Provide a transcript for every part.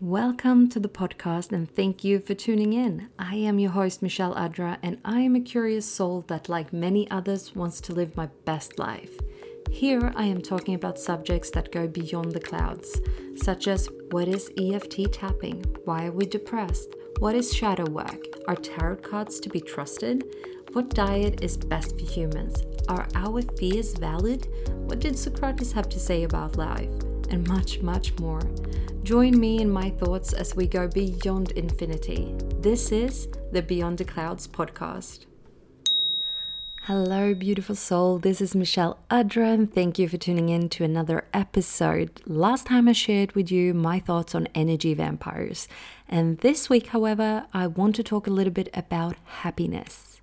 Welcome to the podcast and thank you for tuning in. I am your host, Michelle Adra, and I am a curious soul that, like many others, wants to live my best life. Here I am talking about subjects that go beyond the clouds, such as what is EFT tapping? Why are we depressed? What is shadow work? Are tarot cards to be trusted? What diet is best for humans? Are our fears valid? What did Socrates have to say about life? And much, much more. Join me in my thoughts as we go beyond infinity. This is the Beyond the Clouds podcast. Hello, beautiful soul. This is Michelle Adra, and thank you for tuning in to another episode. Last time I shared with you my thoughts on energy vampires, and this week, however, I want to talk a little bit about happiness.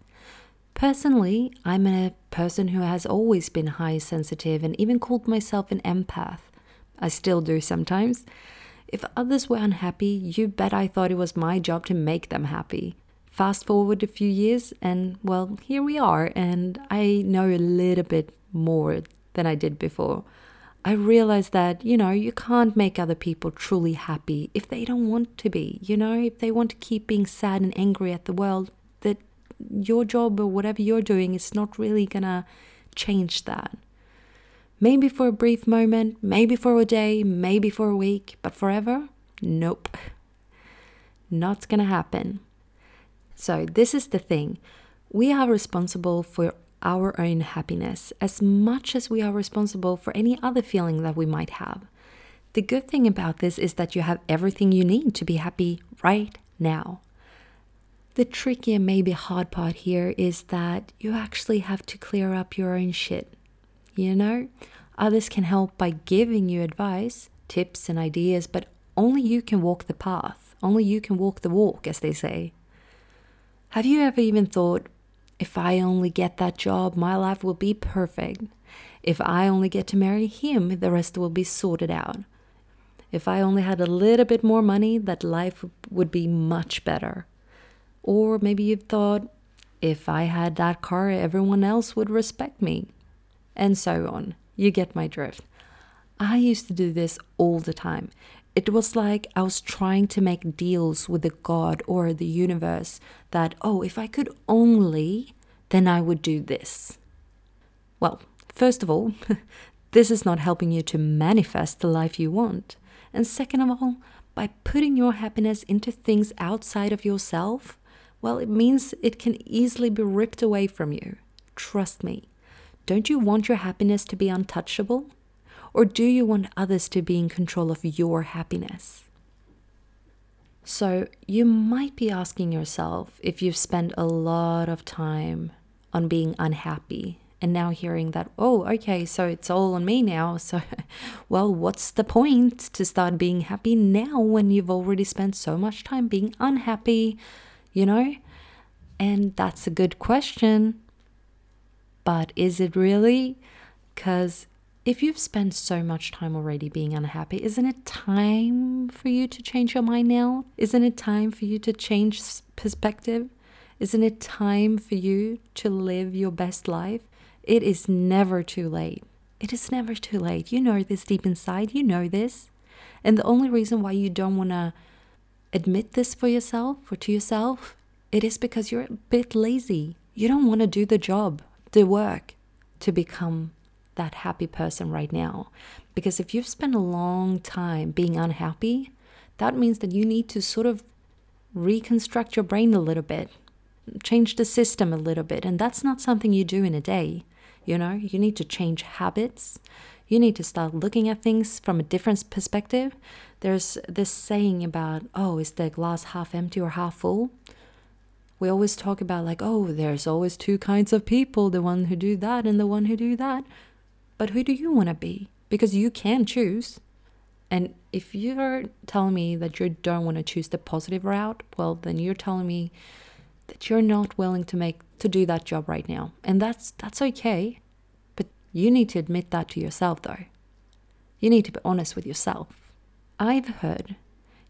Personally, I'm a person who has always been high sensitive and even called myself an empath. I still do sometimes. If others were unhappy, you bet I thought it was my job to make them happy. Fast forward a few years, and well, here we are, and I know a little bit more than I did before. I realized that, you know, you can't make other people truly happy if they don't want to be. You know, if they want to keep being sad and angry at the world, that your job or whatever you're doing is not really gonna change that. Maybe for a brief moment, maybe for a day, maybe for a week, but forever? Nope. Not gonna happen. So, this is the thing we are responsible for our own happiness as much as we are responsible for any other feeling that we might have. The good thing about this is that you have everything you need to be happy right now. The tricky and maybe hard part here is that you actually have to clear up your own shit. You know, others can help by giving you advice, tips, and ideas, but only you can walk the path. Only you can walk the walk, as they say. Have you ever even thought, if I only get that job, my life will be perfect? If I only get to marry him, the rest will be sorted out. If I only had a little bit more money, that life would be much better. Or maybe you've thought, if I had that car, everyone else would respect me and so on. You get my drift. I used to do this all the time. It was like I was trying to make deals with the God or the universe that, oh, if I could only, then I would do this. Well, first of all, this is not helping you to manifest the life you want. And second of all, by putting your happiness into things outside of yourself, well, it means it can easily be ripped away from you. Trust me. Don't you want your happiness to be untouchable? Or do you want others to be in control of your happiness? So, you might be asking yourself if you've spent a lot of time on being unhappy and now hearing that, oh, okay, so it's all on me now. So, well, what's the point to start being happy now when you've already spent so much time being unhappy, you know? And that's a good question. But is it really? Because if you've spent so much time already being unhappy, isn't it time for you to change your mind now? Isn't it time for you to change perspective? Isn't it time for you to live your best life? It is never too late. It is never too late. You know this deep inside. You know this. And the only reason why you don't want to admit this for yourself or to yourself, it is because you're a bit lazy. You don't want to do the job the work to become that happy person right now. Because if you've spent a long time being unhappy, that means that you need to sort of reconstruct your brain a little bit, change the system a little bit. And that's not something you do in a day. You know, you need to change habits. You need to start looking at things from a different perspective. There's this saying about, oh, is the glass half empty or half full? We always talk about like oh there's always two kinds of people the one who do that and the one who do that. But who do you want to be? Because you can choose. And if you're telling me that you don't want to choose the positive route well then you're telling me that you're not willing to make to do that job right now. And that's that's okay. But you need to admit that to yourself though. You need to be honest with yourself. I've heard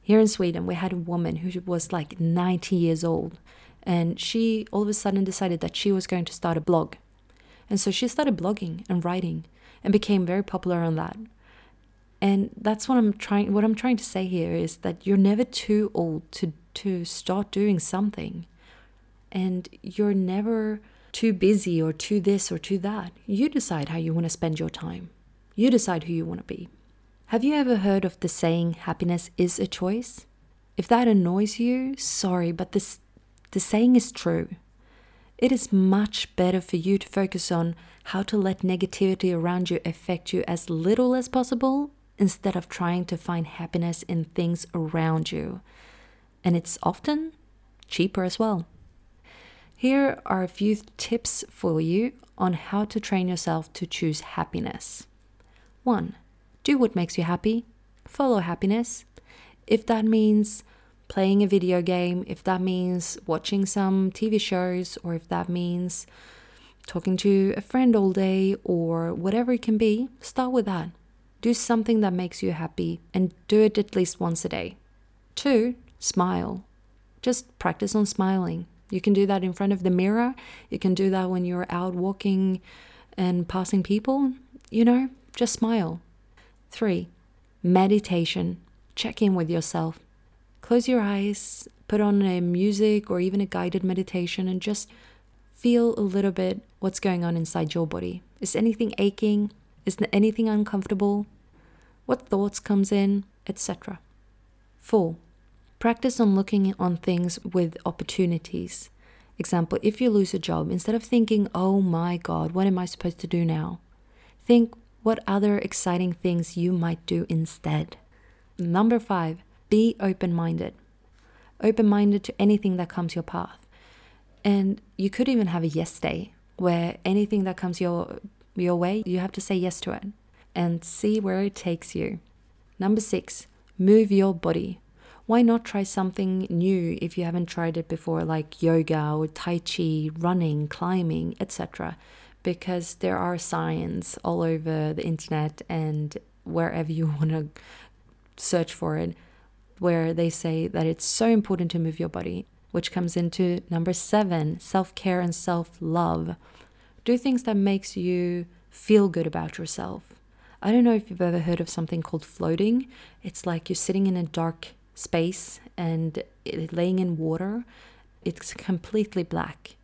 here in sweden we had a woman who was like 90 years old and she all of a sudden decided that she was going to start a blog. And so she started blogging and writing and became very popular on that. And that's what I'm trying what I'm trying to say here is that you're never too old to to start doing something. And you're never too busy or too this or too that. You decide how you want to spend your time. You decide who you want to be. Have you ever heard of the saying happiness is a choice? If that annoys you, sorry, but this the saying is true. It is much better for you to focus on how to let negativity around you affect you as little as possible instead of trying to find happiness in things around you. And it's often cheaper as well. Here are a few tips for you on how to train yourself to choose happiness. 1. Do what makes you happy. Follow happiness. If that means playing a video game, if that means watching some TV shows, or if that means talking to a friend all day, or whatever it can be, start with that. Do something that makes you happy and do it at least once a day. Two, smile. Just practice on smiling. You can do that in front of the mirror. You can do that when you're out walking and passing people. You know, just smile. Three, meditation. Check in with yourself. Close your eyes, put on a music or even a guided meditation, and just feel a little bit what's going on inside your body. Is anything aching? Is there anything uncomfortable? what thoughts comes in, etc. 4. Practice on looking on things with opportunities. Example, if you lose a job, instead of thinking, oh my god, what am I supposed to do now? Think what other exciting things you might do instead. Number five, be open minded. Open minded to anything that comes your path. And you could even have a yes day where anything that comes your your way, you have to say yes to it and see where it takes you. Number six, move your body. Why not try something new if you haven't tried it before, like yoga or Tai Chi, running, climbing, etc.? Because there are signs all over the internet and wherever you want to search for it where they say that it's so important to move your body, which comes into number seven self-care and self-love do things that makes you feel good about yourself I don't know if you've ever heard of something called floating. It's like you're sitting in a dark space and laying in water. It's completely black.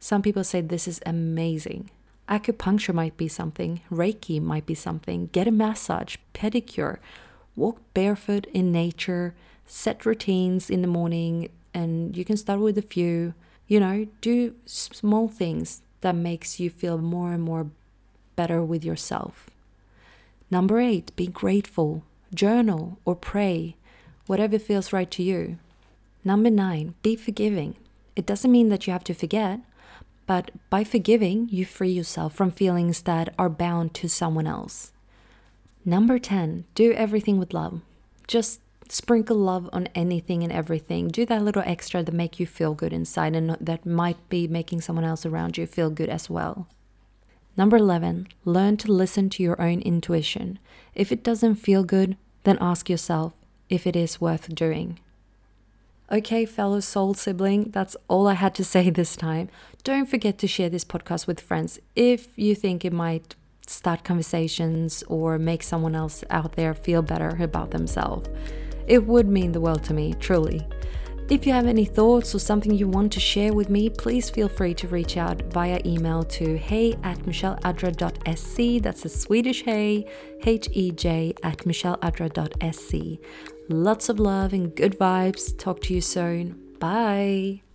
Some people say this is amazing. Acupuncture might be something, Reiki might be something. Get a massage, pedicure, walk barefoot in nature, set routines in the morning, and you can start with a few. You know, do small things that makes you feel more and more better with yourself. Number eight, be grateful, journal or pray, whatever feels right to you. Number nine, be forgiving. It doesn't mean that you have to forget, but by forgiving, you free yourself from feelings that are bound to someone else. Number 10, do everything with love. Just sprinkle love on anything and everything. Do that little extra that make you feel good inside and that might be making someone else around you feel good as well. Number 11, learn to listen to your own intuition. If it doesn't feel good, then ask yourself if it is worth doing. Okay, fellow soul sibling, that's all I had to say this time. Don't forget to share this podcast with friends if you think it might start conversations or make someone else out there feel better about themselves. It would mean the world to me, truly. If you have any thoughts or something you want to share with me, please feel free to reach out via email to hey at michelleadra.se. That's a Swedish hey, H E J at michelleadra.se. Lots of love and good vibes. Talk to you soon. Bye.